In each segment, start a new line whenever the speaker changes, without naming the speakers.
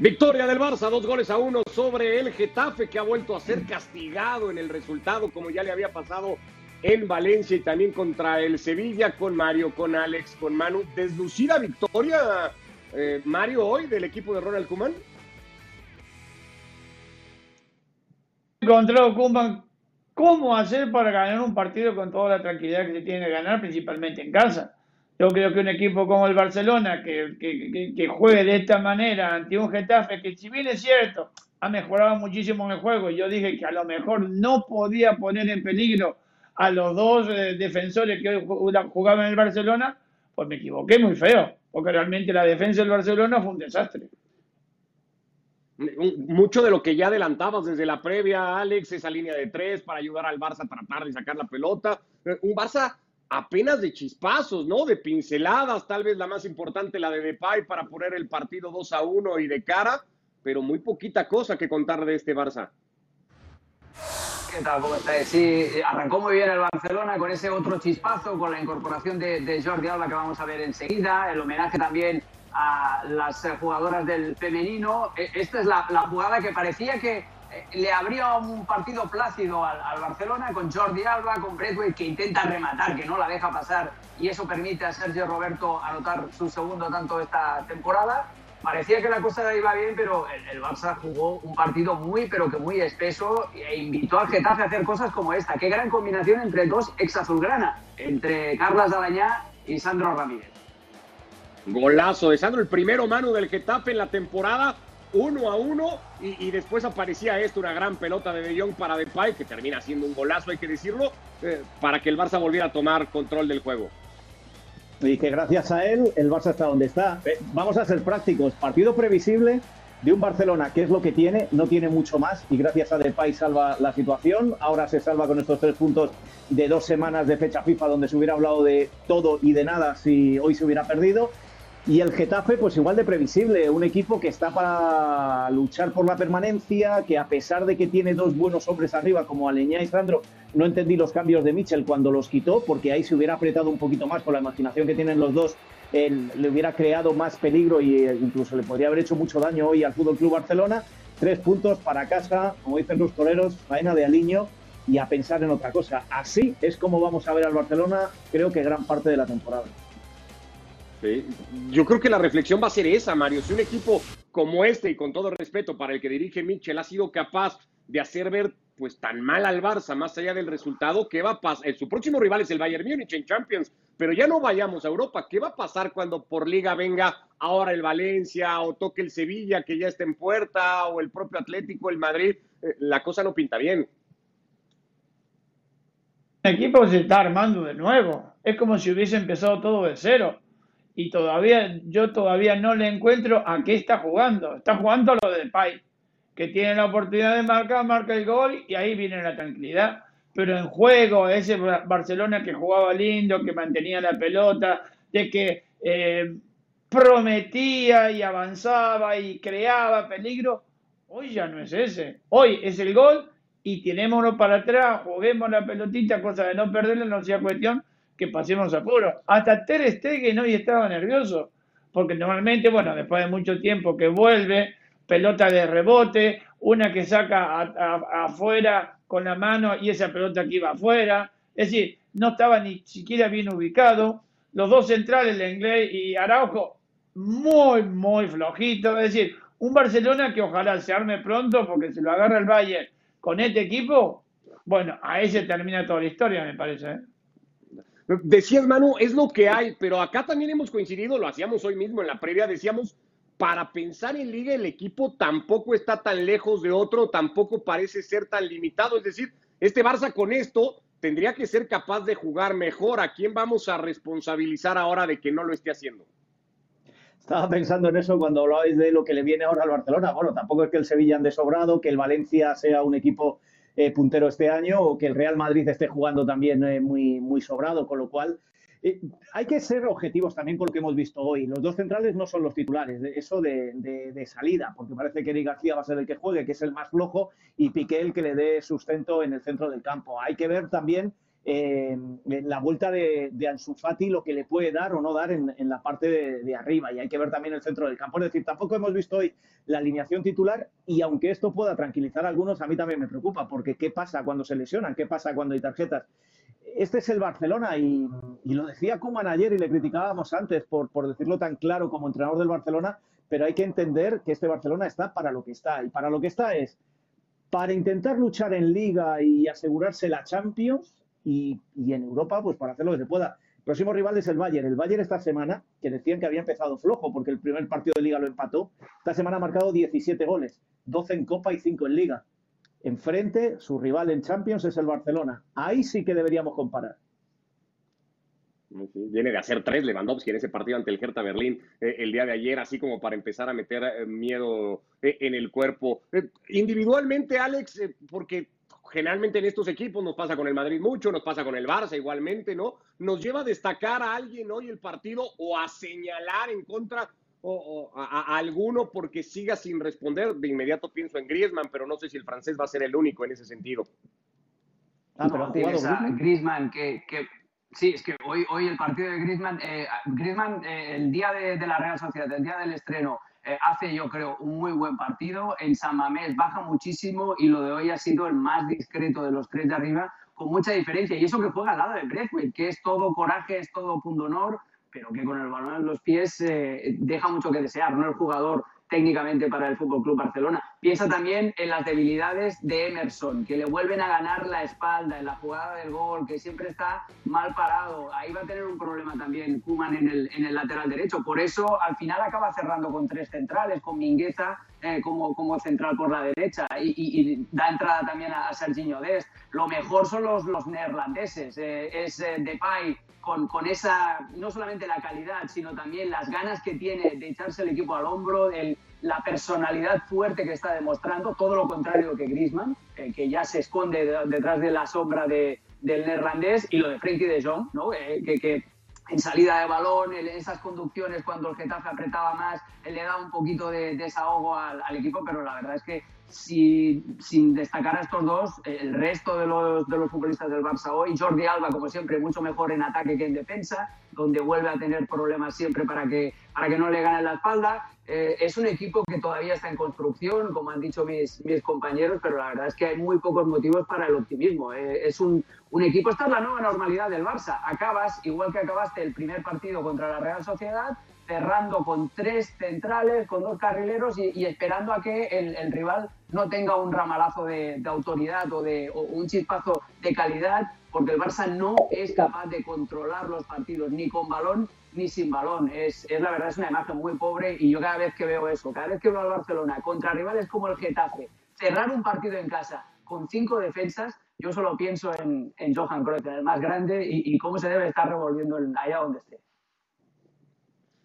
Victoria del Barça, dos goles a uno sobre el Getafe, que ha vuelto a ser castigado en el resultado, como ya le había pasado en Valencia y también contra el Sevilla, con Mario, con Alex, con Manu. Deslucida victoria, eh, Mario, hoy del equipo de Ronald Koeman.
Encontró Koeman cómo hacer para ganar un partido con toda la tranquilidad que se tiene que ganar, principalmente en casa. Yo creo que un equipo como el Barcelona, que, que, juegue de esta manera ante un Getafe, que si bien es cierto, ha mejorado muchísimo en el juego, yo dije que a lo mejor no podía poner en peligro a los dos eh, defensores que hoy jugaban en el Barcelona, pues me equivoqué muy feo, porque realmente la defensa del Barcelona fue un desastre.
Mucho de lo que ya adelantabas desde la previa, Alex, esa línea de tres para ayudar al Barça a tratar de sacar la pelota. Eh, un Barça apenas de chispazos, ¿no? De pinceladas, tal vez la más importante, la de Depay, para poner el partido 2 a 1 y de cara, pero muy poquita cosa que contar de este Barça.
¿Qué tal? ¿Cómo estáis? Sí, arrancó muy bien el Barcelona con ese otro chispazo, con la incorporación de, Jordi Alba que vamos a ver enseguida, el homenaje también a las jugadoras del femenino. E, esta es la jugada que parecía que le abrió un partido plácido al, Barcelona con Jordi Alba, con Bradway que intenta rematar, que no la deja pasar y eso permite a Sergio Roberto anotar su segundo tanto esta temporada. Parecía que la cosa iba bien, pero el, Barça jugó un partido muy, pero que muy espeso e invitó al Getafe a hacer cosas como esta. Qué gran combinación entre dos ex azulgrana, entre Carlas Dalañá y Sandro Ramírez.
Golazo de Sandro, el primero mano del Getafe en la temporada uno a uno y, después aparecía esto, una gran pelota de De Jong para Depay, que termina siendo un golazo, hay que decirlo, eh, para que el Barça volviera a tomar control del juego.
Y que gracias a él el Barça está donde está. Eh, vamos a ser prácticos, partido previsible de un Barcelona, que es lo que tiene, no tiene mucho más y gracias a Depay salva la situación. Ahora se salva con estos tres puntos de dos semanas de fecha FIFA donde se hubiera hablado de todo y de nada si hoy se hubiera perdido y el Getafe, pues igual de previsible, un equipo que está para luchar por la permanencia, que a pesar de que tiene dos buenos hombres arriba, como Aleñá y Sandro, no entendí los cambios de Mitchell cuando los quitó, porque ahí se hubiera apretado un poquito más con la imaginación que tienen los dos, le hubiera creado más peligro eh, incluso le podría haber hecho mucho daño hoy al Fútbol Club Barcelona. Tres puntos para casa, como dicen los toreros, faena de aliño y a pensar en otra cosa. Así es como vamos a ver al Barcelona, creo que gran parte de la temporada.
Yo creo que la reflexión va a ser esa, Mario. Si un equipo como este, y con todo respeto para el que dirige Mitchell, ha sido capaz de hacer ver pues tan mal al Barça, más allá del resultado, ¿qué va a pasar? Su próximo rival es el Bayern Múnich en Champions, pero ya no vayamos a Europa. ¿Qué va a pasar cuando por liga venga ahora el Valencia o toque el Sevilla, que ya está en puerta, o el propio Atlético, el Madrid? Eh, la cosa no pinta bien.
El equipo se está armando de nuevo. Es como si hubiese empezado todo de cero y todavía yo todavía no le encuentro a qué está jugando. Está jugando lo del Pai, que tiene la oportunidad de marcar, marca el gol y ahí viene la tranquilidad. Pero en juego, ese Barcelona que jugaba lindo, que mantenía la pelota, de que eh, prometía y avanzaba y creaba peligro, hoy ya no es ese. Hoy es el gol y tirémonos para atrás, juguemos la pelotita, cosa de no perderla, no sea cuestión que pasemos apuro. Hasta Ter Stegen hoy estaba nervioso, porque normalmente, bueno, después de mucho tiempo que vuelve, pelota de rebote, una que saca afuera con la mano y esa pelota que iba afuera. Es decir, no estaba ni siquiera bien ubicado. Los dos centrales, Lenglet y Araujo, muy, muy flojito. Es decir, un Barcelona que ojalá se arme pronto porque se lo agarra el Bayern con este equipo. Bueno, ahí se termina toda la historia, me parece. ¿eh?
Decías, Manu, es lo que hay, pero acá también hemos coincidido, lo hacíamos hoy mismo en la previa, decíamos, para pensar en liga el equipo tampoco está tan lejos de otro, tampoco parece ser tan limitado, es decir, este Barça con esto tendría que ser capaz de jugar mejor. ¿A quién vamos a responsabilizar ahora de que no lo esté haciendo?
Estaba pensando en eso cuando hablabais de lo que le viene ahora al Barcelona. Bueno, tampoco es que el Sevilla ande sobrado, que el Valencia sea un equipo eh, puntero este año o que el Real Madrid esté jugando también eh, muy, muy sobrado, con lo cual eh, hay que ser objetivos también con lo que hemos visto hoy. Los dos centrales no son los titulares, eso de, salida, porque parece que Eric García va a ser el que juegue, que es el más flojo, y Piqué el que le dé sustento en el centro del campo. Hay que ver también eh, la vuelta de, de, Ansu Fati, lo que le puede dar o no dar en, la parte de, arriba. Y hay que ver también el centro del campo. Es decir, tampoco hemos visto hoy la alineación titular y aunque esto pueda tranquilizar a algunos, a mí también me preocupa, porque ¿qué pasa cuando se lesionan? ¿Qué pasa cuando hay tarjetas? Este es el Barcelona y, lo decía Kuman ayer y le criticábamos antes por, por decirlo tan claro como entrenador del Barcelona, pero hay que entender que este Barcelona está para lo que está. Y para lo que está es para intentar luchar en Liga y asegurarse la Champions y, en Europa, pues para hacer lo que se pueda. Próximo rival es el Bayern. El Bayern esta semana, que decían que había empezado flojo porque el primer partido de Liga lo empató, esta semana ha marcado 17 goles, 12 en Copa y 5 en Liga. Enfrente, su rival en Champions es el Barcelona. Ahí sí que deberíamos comparar.
Viene de hacer tres Lewandowski en ese partido ante el Hertha Berlín eh, el día de ayer, así como para empezar a meter eh, miedo eh, en el cuerpo. individualmente, Alex, porque generalmente en estos equipos nos pasa con el Madrid mucho, nos pasa con el Barça igualmente, ¿no? Nos lleva a destacar a alguien hoy el partido o a señalar en contra o, a, alguno porque siga sin responder. De inmediato pienso en Griezmann, pero no sé si el francés va a ser el único en ese sentido.
Ah, pero tienes a Griezmann que, Sí, es que hoy, hoy el partido de Griezmann, eh, Griezmann eh, el día de, de, la Real Sociedad, el día del estreno, eh, hace, yo creo, un muy buen partido. En San Mamés baja muchísimo y lo de hoy ha sido el más discreto de los tres de arriba, con mucha diferencia. Y eso que juega al lado de Braithwaite, que es todo coraje, es todo punto honor, pero que con el balón en los pies eh, deja mucho que desear. No el jugador técnicamente para el Fútbol Club Barcelona. Piensa también en las debilidades de Emerson, que le vuelven a ganar la espalda en la jugada del gol, que siempre está mal parado. Ahí va a tener un problema también Kuman en el, en el lateral derecho. Por eso al final acaba cerrando con tres centrales, con Mingueza eh, como, central por la derecha y, da entrada también a, Serginho Dest. Lo mejor son los, los neerlandeses. Eh, es eh, Depay con, con, esa, no solamente la calidad, sino también las ganas que tiene de echarse el equipo al hombro, el, la personalidad fuerte que está demostrando, todo lo contrario que Griezmann, eh, que ya se esconde detrás de la sombra de, del neerlandés, y lo de Frenkie de Jong, ¿no? Eh, que, que, en salida de balón, en esas conducciones cuando el Getafe apretaba más, le da un poquito de, desahogo al, al, equipo, pero la verdad es que si, sin destacar a estos dos, el resto de los, de los futbolistas del Barça hoy, Jordi Alba, como siempre, mucho mejor en ataque que en defensa, donde vuelve a tener problemas siempre para que, para que no le ganen la espalda. Eh, es un equipo que todavía está en construcción, como han dicho mis, mis compañeros, pero la verdad es que hay muy pocos motivos para el optimismo. Eh, es un, un equipo, esta es la nueva normalidad del Barça. Acabas, igual que acabaste el primer partido contra la Real Sociedad, cerrando con tres centrales, con dos carrileros y, esperando a que el, rival no tenga un ramalazo de, autoridad o, de, un chispazo de calidad, porque el Barça no es capaz de controlar los partidos ni con balón ni sin balón. Es, es la verdad, es una imagen muy pobre y yo cada vez que veo eso, cada vez que veo al Barcelona contra rivales como el Getafe, cerrar un partido en casa con cinco defensas, yo solo pienso en, en Johan Cruyff, el más grande, y, cómo se debe estar revolviendo allá donde esté.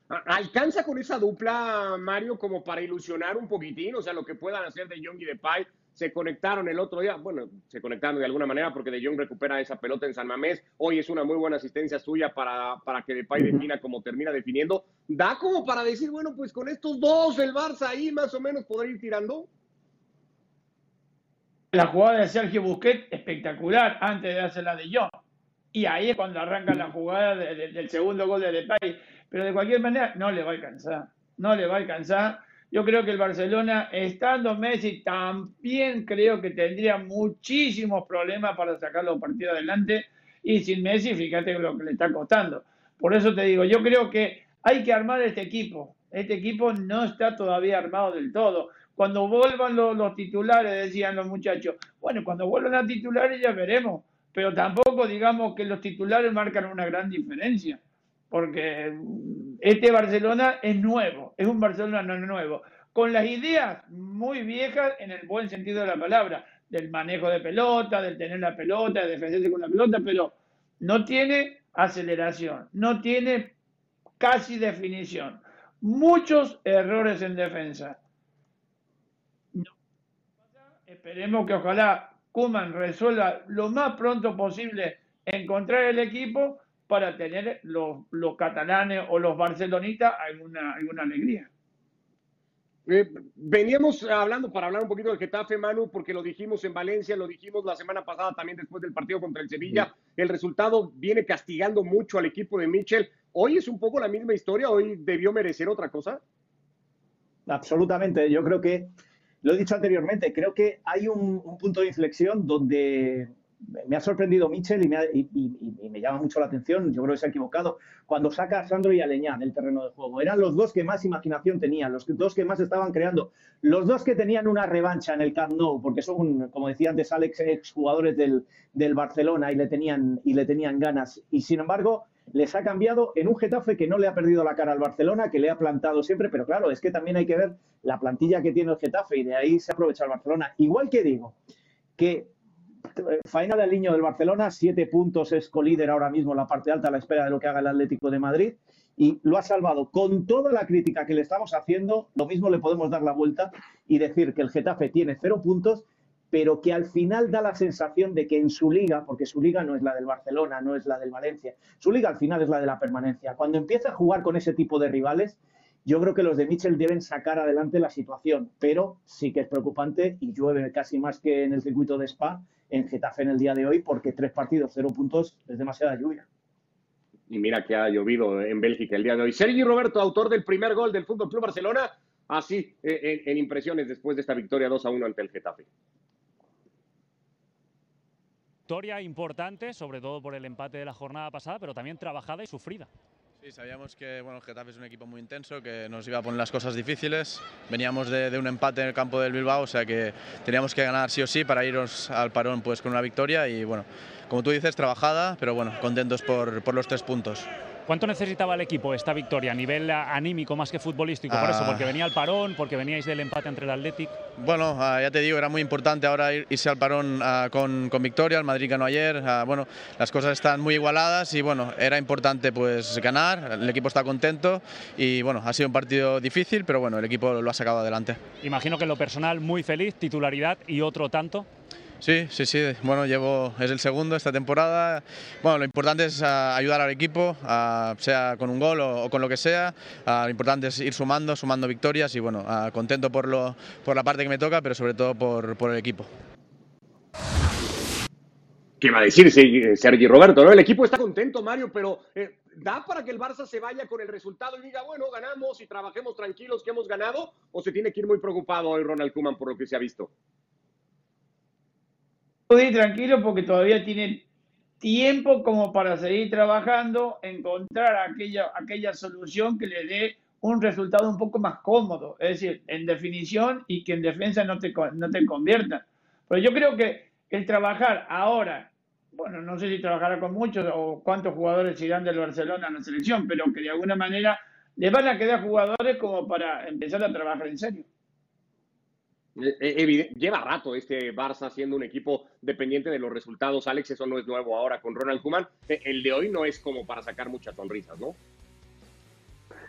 ¿Alcanza con esa dupla, Mario, como para ilusionar un poquitín? O sea, lo que puedan hacer de Jong y de Pai. Se conectaron el otro día, bueno, se conectaron de alguna manera porque de Jong recupera esa pelota en San Mamés. Hoy es una muy buena asistencia suya para, para que Depay defina como termina definiendo. ¿Da como para decir, bueno, pues con estos dos el Barça ahí más o menos podrá ir tirando?
La jugada de Sergio Busquets, espectacular, antes de hacer la de Jong. Y ahí es cuando arranca la jugada del segundo gol de Depay pero de cualquier manera no le va a alcanzar, no le va a alcanzar. Yo creo que el Barcelona, estando Messi, también creo que tendría muchísimos problemas para sacar los partidos adelante. Y sin Messi, fíjate lo que le está costando. Por eso te digo, yo creo que hay que armar este equipo. Este equipo no está todavía armado del todo. Cuando vuelvan los, los titulares, decían los muchachos, bueno, cuando vuelvan a titulares ya veremos. Pero tampoco digamos que los titulares marcan una gran diferencia porque este Barcelona es nuevo, es un Barcelona nuevo, con las ideas muy viejas en el buen sentido de la palabra, del manejo de pelota, del tener la pelota, de defenderse con la pelota, pero no tiene aceleración, no tiene casi definición, muchos errores en defensa. Esperemos que ojalá Kuman resuelva lo más pronto posible encontrar el equipo para tener los, los catalanes o los barcelonitas alguna, alguna alegría.
Eh, veníamos hablando para hablar un poquito del Getafe, Manu, porque lo dijimos en Valencia, lo dijimos la semana pasada también después del partido contra el Sevilla. El resultado viene castigando mucho al equipo de Mitchell. Hoy es un poco la misma historia, hoy debió merecer otra cosa.
Absolutamente, yo creo que, lo he dicho anteriormente, creo que hay un punto de inflexión donde me ha sorprendido Michel y me, llama mucho la atención, yo creo que se ha equivocado, cuando saca a Sandro y a Leñán del terreno de juego. Eran los dos que más imaginación tenían, los dos que más estaban creando, los dos que tenían una revancha en el Camp Nou, porque son, como decía antes Alex, exjugadores del, del Barcelona y le, tenían, y le tenían ganas. Y sin embargo, les ha cambiado en un Getafe que no le ha perdido la cara al Barcelona, que le ha plantado siempre, pero claro, es que también hay que ver la plantilla que tiene el Getafe y de ahí se aprovecha el Barcelona. Igual que digo, que faena del niño del Barcelona, siete puntos, es colíder ahora mismo en la parte alta a la espera de lo que haga el Atlético de Madrid y lo ha salvado. Con toda la crítica que le estamos haciendo, lo mismo le podemos dar la vuelta y decir que el Getafe tiene cero puntos, pero que al final da la sensación de que en su liga, porque su liga no es la del Barcelona, no es la del Valencia, su liga al final es la de la permanencia. Cuando empieza a jugar con ese tipo de rivales, yo creo que los de Mitchell deben sacar adelante la situación, pero sí que es preocupante y llueve casi más que en el circuito de Spa en Getafe en el día de hoy, porque tres partidos, cero puntos, es demasiada lluvia.
Y mira que ha llovido en Bélgica el día de hoy. Sergi Roberto, autor del primer gol del Fútbol Club Barcelona, así en, en impresiones después de esta victoria 2 a 1 ante el Getafe.
Victoria importante, sobre todo por el empate de la jornada pasada, pero también trabajada y sufrida.
Sí, sabíamos que bueno, Getafe es un equipo muy intenso, que nos iba a poner las cosas difíciles. Veníamos de, un empate en el campo del Bilbao, o sea que teníamos que ganar sí o sí para irnos al parón pues, con una victoria y bueno, como tú dices, trabajada, pero bueno, contentos por, por los tres puntos.
¿Cuánto necesitaba el equipo esta victoria a nivel anímico más que futbolístico? Por eso, ah. porque venía el parón, porque veníais del empate entre el Athletic.
Bueno, ah, ya te digo, era muy importante ahora irse al parón ah, con, con, victoria. El Madrid ganó ayer. bueno, las cosas están muy igualadas y bueno, era importante pues ganar. El equipo está contento y bueno, ha sido un partido difícil, pero bueno, el equipo lo ha sacado adelante.
Imagino que en lo personal muy feliz, titularidad y otro tanto.
Sí, sí, sí. Bueno, llevo, es el segundo esta temporada. Bueno, lo importante es ah, ayudar al equipo, ah, sea con un gol o, con lo que sea. Ah, lo importante es ir sumando, sumando victorias y bueno, contento por, lo, por la parte que me toca, pero sobre todo por, por el equipo.
¿Qué va a decir Sergi Roberto? ¿no? El equipo está contento, Mario, pero eh, ¿da para que el Barça se vaya con el resultado y diga, bueno, ganamos y trabajemos tranquilos que hemos ganado? ¿O se tiene que ir muy preocupado hoy Ronald Koeman por lo que se ha visto?
Ir tranquilo porque todavía tiene tiempo como para seguir trabajando, encontrar aquella, aquella solución que le dé un resultado un poco más cómodo, es decir, en definición y que en defensa no te, no te convierta. Pero yo creo que el trabajar ahora, bueno, no sé si trabajará con muchos o cuántos jugadores irán del Barcelona a la selección, pero que de alguna manera le van a quedar jugadores como para empezar a trabajar en serio.
Eh, eh, lleva rato este Barça siendo un equipo dependiente de los resultados. Alex, eso no es nuevo ahora con Ronald Koeman. Eh, el de hoy no es como para sacar muchas sonrisas, ¿no?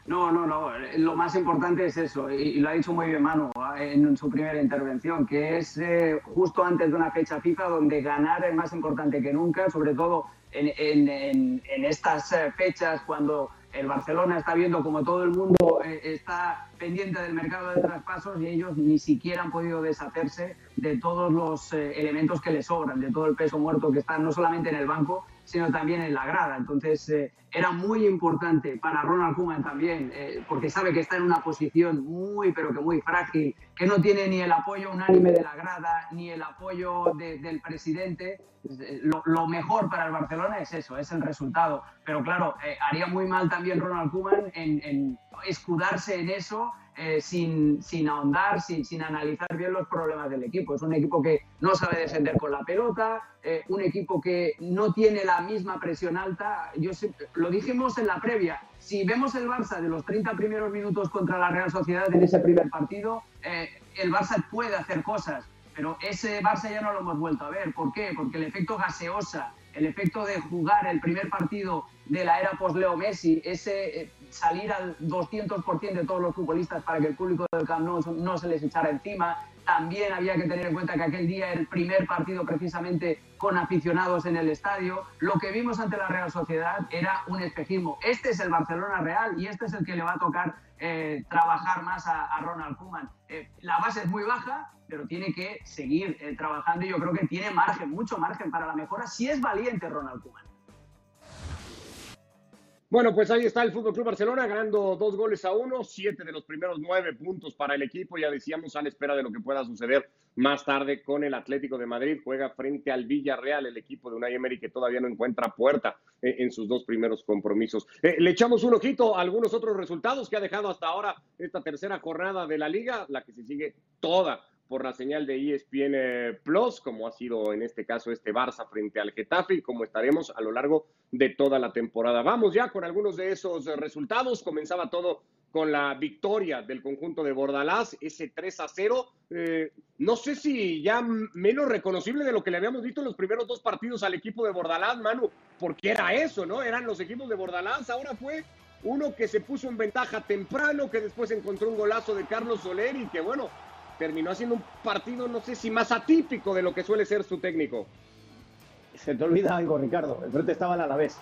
No, no, no. Lo más importante es eso, y lo ha dicho muy bien Manu en su primera intervención, que es justo antes de una fecha FIFA donde ganar es más importante que nunca, sobre todo en, en estas fechas cuando el Barcelona está viendo como todo el mundo eh, está pendiente del mercado de traspasos y ellos ni siquiera han podido deshacerse de todos los eh, elementos que les sobran, de todo el peso muerto que está no solamente en el banco, sino también en la grada. Entonces, eh, era muy importante para Ronald Koeman también, eh, porque sabe que está en una posición muy, pero que muy frágil, que no tiene ni el apoyo unánime de la grada, ni el apoyo del presidente. Eh, lo, mejor para el Barcelona es eso, es el resultado. Pero claro, haría muy mal también Ronald Koeman en, en escudarse en eso eh, sin, sin, ahondar, sin, sin, analizar bien los problemas del equipo. Es un equipo que no sabe defender con la pelota, eh, un equipo que no tiene la misma presión alta. Yo lo dijimos en la previa, si vemos el Barça de los 30 primeros minutos contra la Real Sociedad en ese primer partido, eh, el Barça puede hacer cosas, pero ese Barça ya no lo hemos vuelto a ver. ¿Por qué? Porque el efecto gaseosa el efecto de jugar el primer partido de la era post-Leo Messi, ese eh, salir al 200% de todos los futbolistas para que el público del Camp no se les echara encima, también había que tener en cuenta que aquel día era el primer partido precisamente con aficionados en el estadio. Lo que vimos ante la Real Sociedad era un espejismo. Este es el Barcelona real y este es el que le va a tocar eh, trabajar más a, Ronald Koeman. Eh, la base es muy baja, pero tiene que seguir trabajando y yo creo que tiene margen, mucho margen para la mejora si es valiente Ronald Koeman.
Bueno, pues ahí está el Fútbol Club Barcelona ganando dos goles a uno, siete de los primeros nueve puntos para el equipo. Ya decíamos a la espera de lo que pueda suceder más tarde con el Atlético de Madrid. Juega frente al Villarreal, el equipo de Unai Emery que todavía no encuentra puerta eh, en sus dos primeros compromisos. Eh, le echamos un ojito a algunos otros resultados que ha dejado hasta ahora esta tercera jornada de la liga, la que se sigue toda por la señal de ESPN Plus, como ha sido en este caso este Barça frente al Getafe y como estaremos a lo largo de toda la temporada. Vamos ya con algunos de esos resultados. Comenzaba todo con la victoria del conjunto de Bordalás, ese 3 a 0. Eh, no sé si ya menos reconocible de lo que le habíamos visto en los primeros dos partidos al equipo de Bordalás, Manu, porque era eso, ¿no? Eran los equipos de Bordalás, ahora fue uno que se puso en ventaja temprano, que después encontró un golazo de Carlos Soler y que bueno, terminó haciendo un partido, no sé si más atípico de lo que suele ser su técnico.
Se te olvida algo, Ricardo. Enfrente estaba el Alavés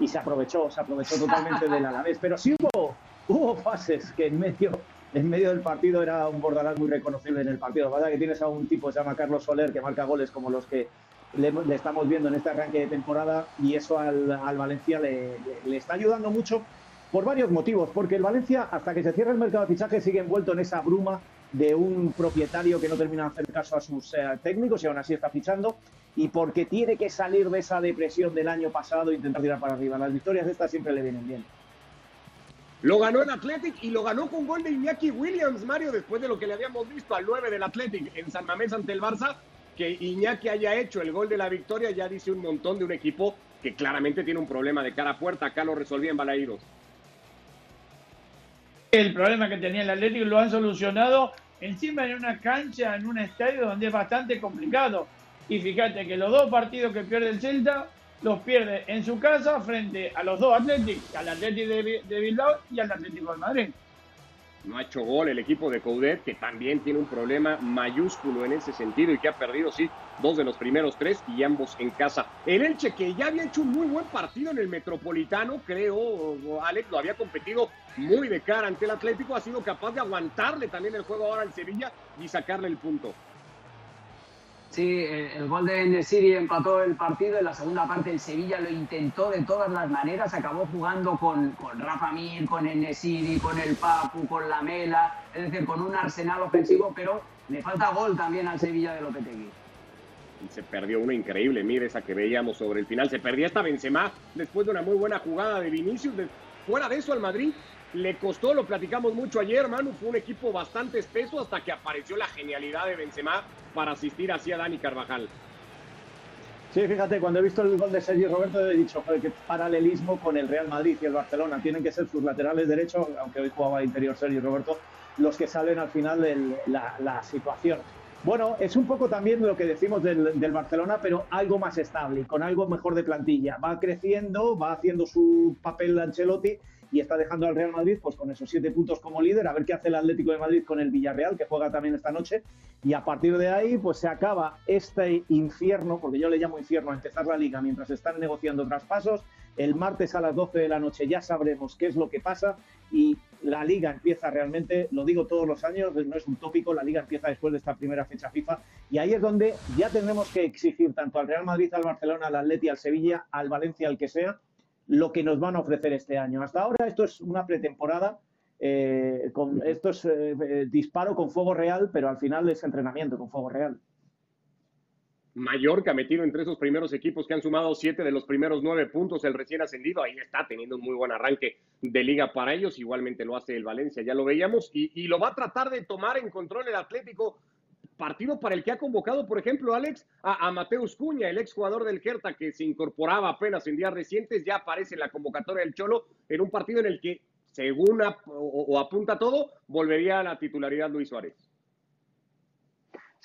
y se aprovechó, se aprovechó totalmente del Alavés. Pero sí hubo, hubo fases que en medio, en medio del partido era un Bordalás muy reconocible en el partido. Verdad que tienes a un tipo que se llama Carlos Soler que marca goles como los que le, estamos viendo en este arranque de temporada y eso al, Valencia le, le, está ayudando mucho por varios motivos. Porque el Valencia, hasta que se cierra el mercado de fichaje, sigue envuelto en esa bruma de un propietario que no termina de hacer caso a sus eh, técnicos y aún así está fichando, y porque tiene que salir de esa depresión del año pasado e intentar tirar para arriba. Las victorias de estas siempre le vienen bien.
Lo ganó el Athletic y lo ganó con gol de Iñaki Williams, Mario, después de lo que le habíamos visto al 9 del Athletic en San Mamés ante el Barça, que Iñaki haya hecho el gol de la victoria ya dice un montón de un equipo que claramente tiene un problema de cara a puerta. Acá lo resolvía en Balaídos.
El problema que tenía el Atlético lo han solucionado encima en una cancha, en un estadio donde es bastante complicado. Y fíjate que los dos partidos que pierde el Celta los pierde en su casa frente a los dos Atléticos, al Atlético de Bilbao y al Atlético de Madrid
no ha hecho gol el equipo de Coudet, que también tiene un problema mayúsculo en ese sentido y que ha perdido, sí, dos de los primeros tres y ambos en casa. El Elche, que ya había hecho un muy buen partido en el Metropolitano, creo, Alex, lo había competido muy de cara ante el Atlético, ha sido capaz de aguantarle también el juego ahora al Sevilla y sacarle el punto.
Sí, eh, el gol de Nesiri empató el partido. En la segunda parte el Sevilla lo intentó de todas las maneras. Acabó jugando con, con Rafa Mir, con Nesiri, con el Papu, con la Mela. Es decir, con un arsenal ofensivo, pero le falta gol también al Sevilla de Lopetegui.
Se perdió una increíble, mire esa que veíamos sobre el final. Se perdía esta Benzema después de una muy buena jugada de Vinicius. fuera de eso, al Madrid le costó, lo platicamos mucho ayer, Manu, fue un equipo bastante espeso hasta que apareció la genialidad de Benzema para asistir hacia Dani Carvajal.
Sí, fíjate, cuando he visto el gol de Sergio Roberto he dicho que paralelismo con el Real Madrid y el Barcelona. Tienen que ser sus laterales derechos, aunque hoy jugaba interior Sergio Roberto, los que salen al final de la, situación. Bueno, es un poco también lo que decimos del, Barcelona, pero algo más estable y con algo mejor de plantilla. Va creciendo, va haciendo su papel Ancelotti y está dejando al Real Madrid pues con esos siete puntos como líder, a ver qué hace el Atlético de Madrid con el Villarreal, que juega también esta noche, y a partir de ahí pues se acaba este infierno, porque yo le llamo infierno a empezar la liga mientras están negociando traspasos, el martes a las 12 de la noche ya sabremos qué es lo que pasa y la liga empieza realmente, lo digo todos los años, no es un tópico, la liga empieza después de esta primera fecha FIFA y ahí es donde ya tendremos que exigir tanto al Real Madrid, al Barcelona, al Atleti, al Sevilla, al Valencia, al que sea, lo que nos van a ofrecer este año. Hasta ahora esto es una pretemporada, eh, con, esto es eh, eh, disparo con fuego real, pero al final es entrenamiento con fuego real.
Mallorca metido entre esos primeros equipos que han sumado siete de los primeros nueve puntos, el recién ascendido, ahí está teniendo un muy buen arranque de liga para ellos, igualmente lo hace el Valencia, ya lo veíamos, y, y lo va a tratar de tomar en control el Atlético partido para el que ha convocado, por ejemplo, Alex, a, Mateus Cuña, el exjugador del Hertha que se incorporaba apenas en días recientes, ya aparece en la convocatoria del Cholo en un partido en el que, según o, apunta todo, volvería a la titularidad Luis Suárez.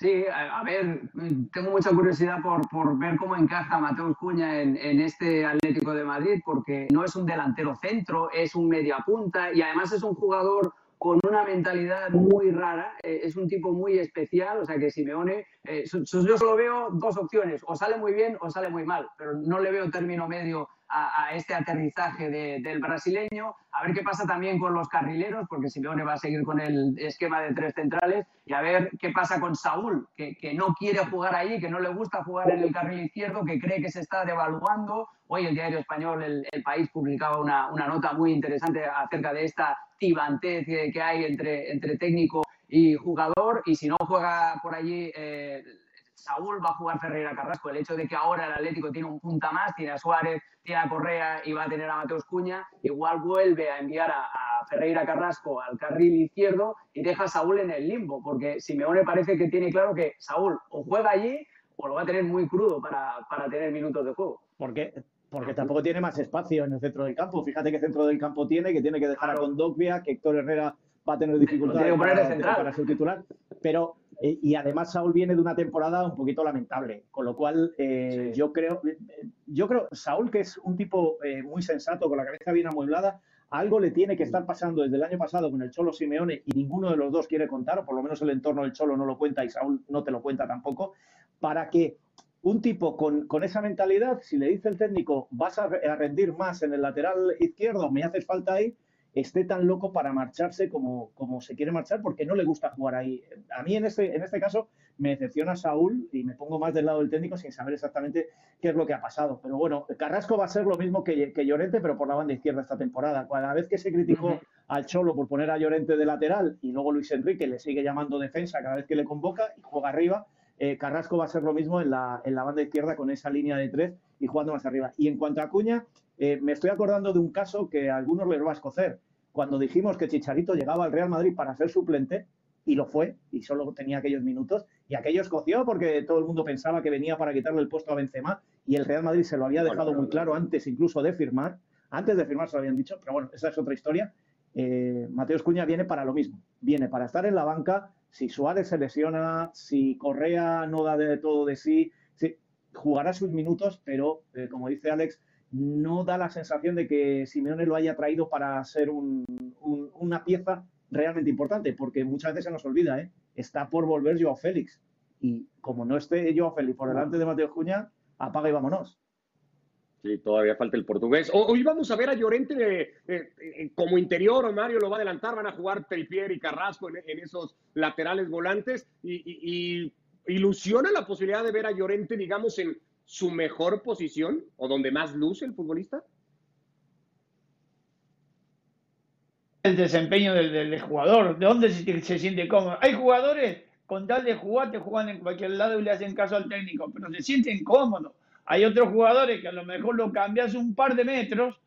Sí, a, ver, tengo mucha curiosidad por, por ver cómo encaja Mateus Cuña en, en, este Atlético de Madrid, porque no es un delantero centro, es un media punta y además es un jugador con una mentalidad muy rara, eh, es un tipo muy especial, o sea que Simeone, eh, yo solo veo dos opciones, o sale muy bien o sale muy mal, pero no le veo término medio a, este aterrizaje del brasileño, a ver qué pasa también con los carrileros, porque Simeone va a seguir con el esquema de tres centrales, y a ver qué pasa con Saúl, que, que no quiere jugar ahí, que no le gusta jugar en el carril izquierdo, que cree que se está devaluando. Hoy el diario español, El, el País, publicaba una, una, nota muy interesante acerca de esta tibantez que, hay entre, entre técnico y jugador, y si no juega por allí... Eh, Saúl va a jugar Ferreira Carrasco. El hecho de que ahora el Atlético tiene un punta más, tiene a Suárez, tiene a Correa y va a tener a Mateus Cuña, igual vuelve a enviar a, Ferreira Carrasco al carril izquierdo y deja a Saúl en el limbo, porque Simeone parece que tiene claro que Saúl o juega allí o lo va a tener muy crudo para, para tener minutos de juego.
Porque porque tampoco tiene más espacio en el centro del campo. Fíjate qué centro del campo tiene, que tiene que dejar a Condovia, que Héctor Herrera va a tener dificultades para, para, ser titular. Pero eh, y además Saúl viene de una temporada un poquito lamentable, con lo cual eh, yo creo, yo creo, Saúl que es un tipo eh, muy sensato, con la cabeza bien amueblada, algo le tiene que estar pasando desde el año pasado con el Cholo Simeone y ninguno de los dos quiere contar, o por lo menos el entorno del Cholo no lo cuenta y Saúl no te lo cuenta tampoco, para que un tipo con, con esa mentalidad, si le dice el técnico, vas a rendir más en el lateral izquierdo, me haces falta ahí, esté tan loco para marcharse como, como se quiere marchar porque no le gusta jugar ahí. A mí en este, en este caso me decepciona Saúl y me pongo más del lado del técnico sin saber exactamente qué es lo que ha pasado. Pero bueno, Carrasco va a ser lo mismo que, que Llorente, pero por la banda izquierda esta temporada. Cada vez que se criticó al Cholo por poner a Llorente de lateral y luego Luis Enrique le sigue llamando defensa cada vez que le convoca y juega arriba, eh, Carrasco va a ser lo mismo en la, en la banda izquierda con esa línea de tres y jugando más arriba. Y en cuanto a Acuña, eh, me estoy acordando de un caso que a algunos les va a escocer. Cuando dijimos que Chicharito llegaba al Real Madrid para ser suplente, y lo fue, y solo tenía aquellos minutos, y aquello escoció porque todo el mundo pensaba que venía para quitarle el puesto a Benzema, y el Real Madrid se lo había dejado muy claro antes incluso de firmar, antes de firmar se lo habían dicho, pero bueno, esa es otra historia. Eh, Mateos Cuña viene para lo mismo, viene para estar en la banca, si Suárez se lesiona, si Correa no da de todo de sí, jugará sus minutos, pero eh, como dice Alex, no da la sensación de que Simeone lo haya traído para ser una pieza realmente importante, porque muchas veces se nos olvida, ¿eh? está por volver Joao Félix. Y como no esté Joao Félix por delante de Mateo Cuña, apaga y vámonos.
Sí, todavía falta el portugués. Hoy vamos a ver a Llorente eh, eh, como interior, Mario lo va a adelantar, van a jugar Tripier y Carrasco en, esos laterales volantes y, ilusiona la posibilidad de ver a Llorente, digamos, en, su mejor posición o donde más luce el futbolista?
El desempeño del, jugador, de dónde se, siente cómodo. Hay jugadores con tal de jugar, te juegan en cualquier lado y le hacen caso al técnico, pero se sienten cómodos. Hay otros jugadores que a lo mejor lo cambias un par de metros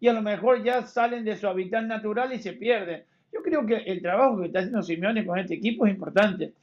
y a lo mejor ya salen de su hábitat natural y se pierden. Yo creo que el trabajo que está haciendo Simeone con este equipo es importante.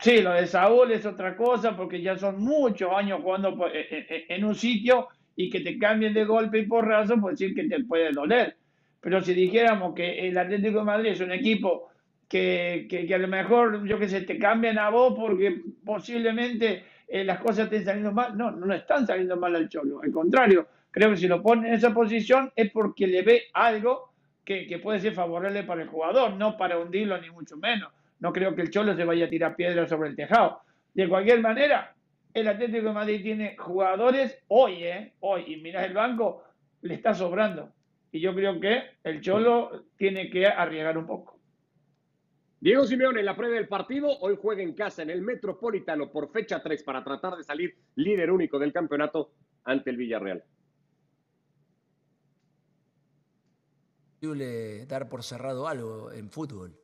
Sí, lo de Saúl es otra cosa porque ya son muchos años jugando eh, eh, eh, en un sitio y que te cambien de golpe y porrazo, pues sí que te puede doler. Pero si dijéramos que el Atlético de Madrid es un equipo que, que, a lo mejor, yo qué sé, te cambian a vos porque posiblemente las cosas estén saliendo mal, no, no están saliendo mal al Cholo. Al contrario, creo que si lo pone en esa posición es porque le ve algo que, que puede ser favorable para el jugador, no para hundirlo ni mucho menos. No creo que el Cholo se vaya a tirar piedras sobre el tejado. De cualquier manera, el Atlético de Madrid tiene jugadores hoy, ¿eh? Hoy, y miras el banco, le está sobrando. Y yo creo que el Cholo tiene que arriesgar un poco.
Diego Simeone en la prueba del partido, hoy juega en casa en el Metropolitano por fecha 3 para tratar de salir líder único del campeonato ante el Villarreal.
dar por cerrado algo en fútbol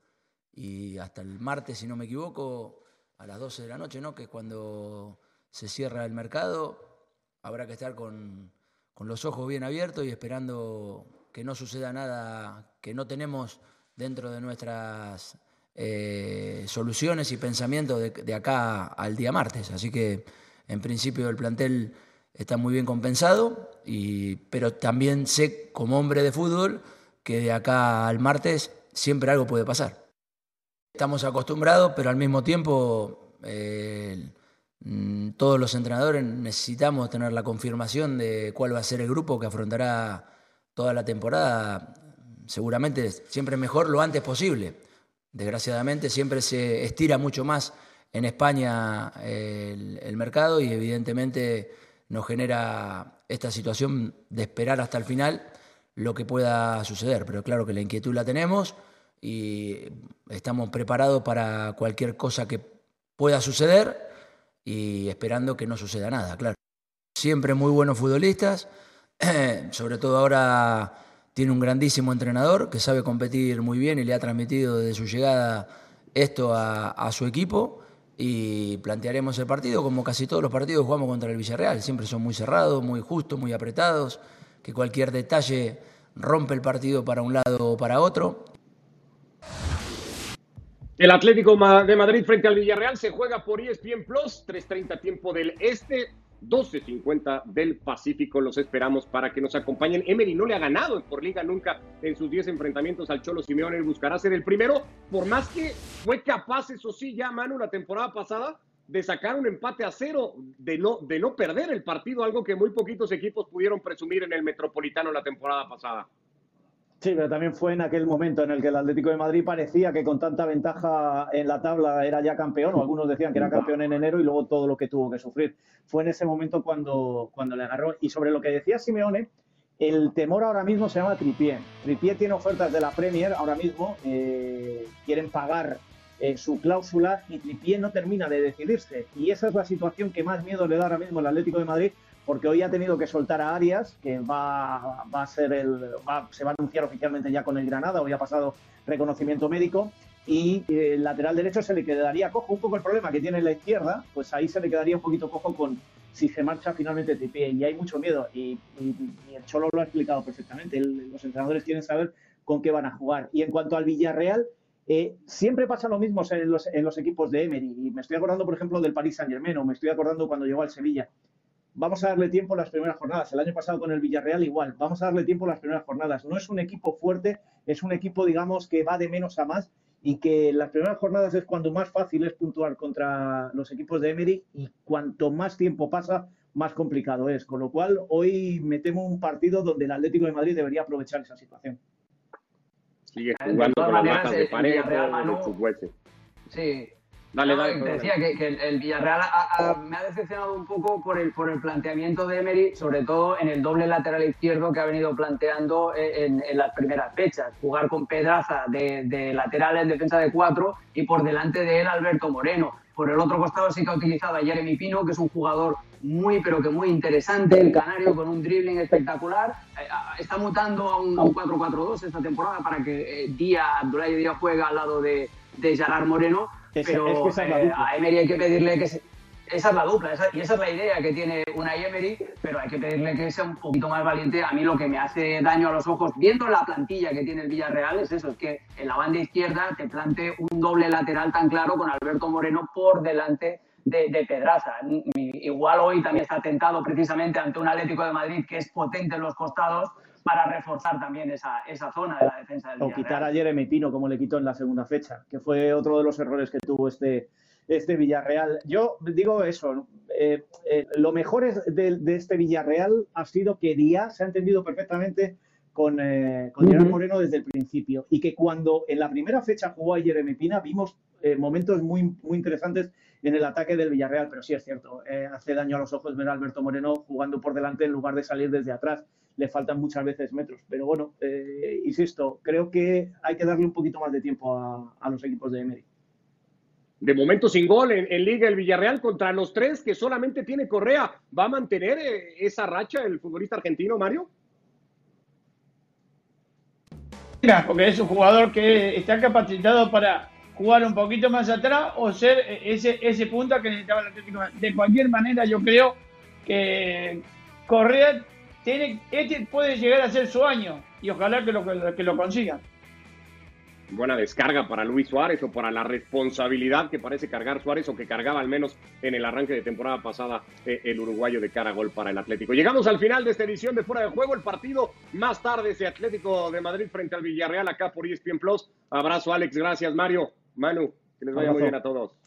y hasta el martes, si no me equivoco, a las 12 de la noche, ¿no? que es cuando se cierra el mercado, habrá que estar con, los ojos bien abiertos y esperando que no suceda nada que no tenemos dentro de nuestras eh, soluciones y pensamientos de, acá al día martes. Así que en principio el plantel está muy bien compensado, y, pero también sé como hombre de fútbol que de acá al martes siempre algo puede pasar. Estamos acostumbrados, pero al mismo tiempo Mm, todos los entrenadores necesitamos tener la confirmación de cuál va a ser el grupo que afrontará toda la temporada. Seguramente siempre mejor lo antes posible. Desgraciadamente siempre se estira mucho más en España el, el mercado y evidentemente nos genera esta situación de esperar hasta el final lo que pueda suceder. Pero claro que la inquietud la tenemos y estamos preparados para cualquier cosa que pueda suceder y esperando que no suceda nada, claro. Siempre muy buenos futbolistas, sobre todo ahora tiene un grandísimo entrenador que sabe competir muy bien y le ha transmitido desde su llegada esto a, su equipo. Y plantearemos el partido como casi todos los partidos jugamos contra el Villarreal, siempre son muy cerrados, muy justos, muy apretados, que cualquier detalle rompe el partido para un lado o para otro.
El Atlético de Madrid frente al Villarreal se juega por ESPN Plus, 3.30 tiempo del Este, 12.50 del Pacífico. Los esperamos para que nos acompañen. Emery no le ha ganado por liga nunca en sus 10 enfrentamientos al Cholo Simeone. Buscará ser el primero, por más que fue capaz, eso sí, ya Manu, la temporada pasada, de sacar un empate a cero, de no, de no perder el partido, algo que muy poquitos equipos pudieron presumir en el Metropolitano la temporada pasada.
Sí, pero también fue en aquel momento en el que el Atlético de Madrid parecía que con tanta ventaja en la tabla era ya campeón, o algunos decían que era campeón en enero y luego todo lo que tuvo que sufrir. Fue en ese momento cuando, cuando le agarró. Y sobre lo que decía Simeone, el temor ahora mismo se llama Tripié. Tripié tiene ofertas de la Premier ahora mismo, eh, quieren pagar eh, su cláusula y Tripié no termina de decidirse. Y esa es la situación que más miedo le da ahora mismo al Atlético de Madrid, porque hoy ha tenido que soltar a Arias, que va, a ser el, se va a anunciar oficialmente ya con el Granada, hoy ha pasado reconocimiento médico, y eh, el lateral derecho se le quedaría cojo. Un poco el problema que tiene la izquierda, pues ahí se le quedaría un poquito cojo con si se marcha finalmente Tripié, y hay mucho miedo, y, el Cholo lo ha explicado perfectamente, los entrenadores quieren saber con qué van a jugar. Y en cuanto al Villarreal, eh, siempre pasa lo mismo en los, equipos de Emery. Me estoy acordando, por ejemplo, del Paris Saint Germain, o me estoy acordando cuando llegó al Sevilla vamos a darle tiempo a las primeras jornadas. El año pasado con el Villarreal igual, vamos a darle tiempo a las primeras jornadas. No es un equipo fuerte, es un equipo, digamos, que va de menos a más y que las primeras jornadas es cuando más fácil es puntuar contra los equipos de Emery y cuanto más tiempo pasa, más complicado es. Con lo cual, hoy me temo un partido donde el Atlético de Madrid debería aprovechar esa situación.
Sigue jugando con las de pared,
Sí, Dale, decía que, el, Villarreal me ha decepcionado un poco por el, por el planteamiento de Emery, sobre todo en el doble lateral izquierdo que ha venido planteando en, las primeras fechas. Jugar con Pedraza de, lateral en defensa de cuatro y por delante de él Alberto Moreno. Por el otro costado sí que ha utilizado a Jeremy Pino, que es un jugador muy, pero que muy interesante, el canario con un dribbling espectacular. Eh, está mutando a un, 4-4-2 esta temporada para que eh, Díaz, Abdoulaye Díaz juega al lado de, de Gerard Moreno pero eh, a Emery hay que pedirle que esa es la dupla, y esa es la idea que tiene una Emery, pero hay que pedirle que sea un poquito más valiente. A mí lo que me hace daño a los ojos, viendo la plantilla que tiene el Villarreal, es eso, es que en la banda izquierda te plante un doble lateral tan claro con Alberto Moreno por delante de, Pedraza. Igual hoy también está tentado precisamente ante un Atlético de Madrid que es potente en los costados para reforzar también esa, esa zona de la defensa del
O quitar a Jeremy Pino como le quitó en la segunda fecha, que fue otro de los errores que tuvo este, este Villarreal. Yo digo eso, eh, eh, lo mejor de, este Villarreal ha sido que Díaz se ha entendido perfectamente con, eh, con Gerard Moreno desde el principio y que cuando en la primera fecha jugó a Jeremy Pina vimos momentos muy, muy interesantes en el ataque del Villarreal, pero sí es cierto, hace daño a los ojos ver a Alberto Moreno jugando por delante en lugar de salir desde atrás le faltan muchas veces metros. Pero bueno, eh, insisto, creo que hay que darle un poquito más de tiempo a, los equipos de Emery.
De momento sin gol en, Liga el Villarreal contra los tres que solamente tiene Correa. ¿Va a mantener eh, esa racha el futbolista argentino, Mario?
Mira, porque es un jugador que está capacitado para jugar un poquito más atrás o ser ese, ese punta que necesitaba el Atlético. De cualquier manera, yo creo que Correa este puede llegar a ser su año y ojalá que lo, que lo consiga.
Buena descarga para Luis Suárez o para la responsabilidad que parece cargar Suárez o que cargaba al menos en el arranque de temporada pasada eh, el uruguayo de cara a gol para el Atlético. Llegamos al final de esta edición de Fuera de Juego, el partido más tarde ese Atlético de Madrid frente al Villarreal acá por ESPN Plus. Abrazo Alex, gracias Mario, Manu, que les vaya muy bien a todos.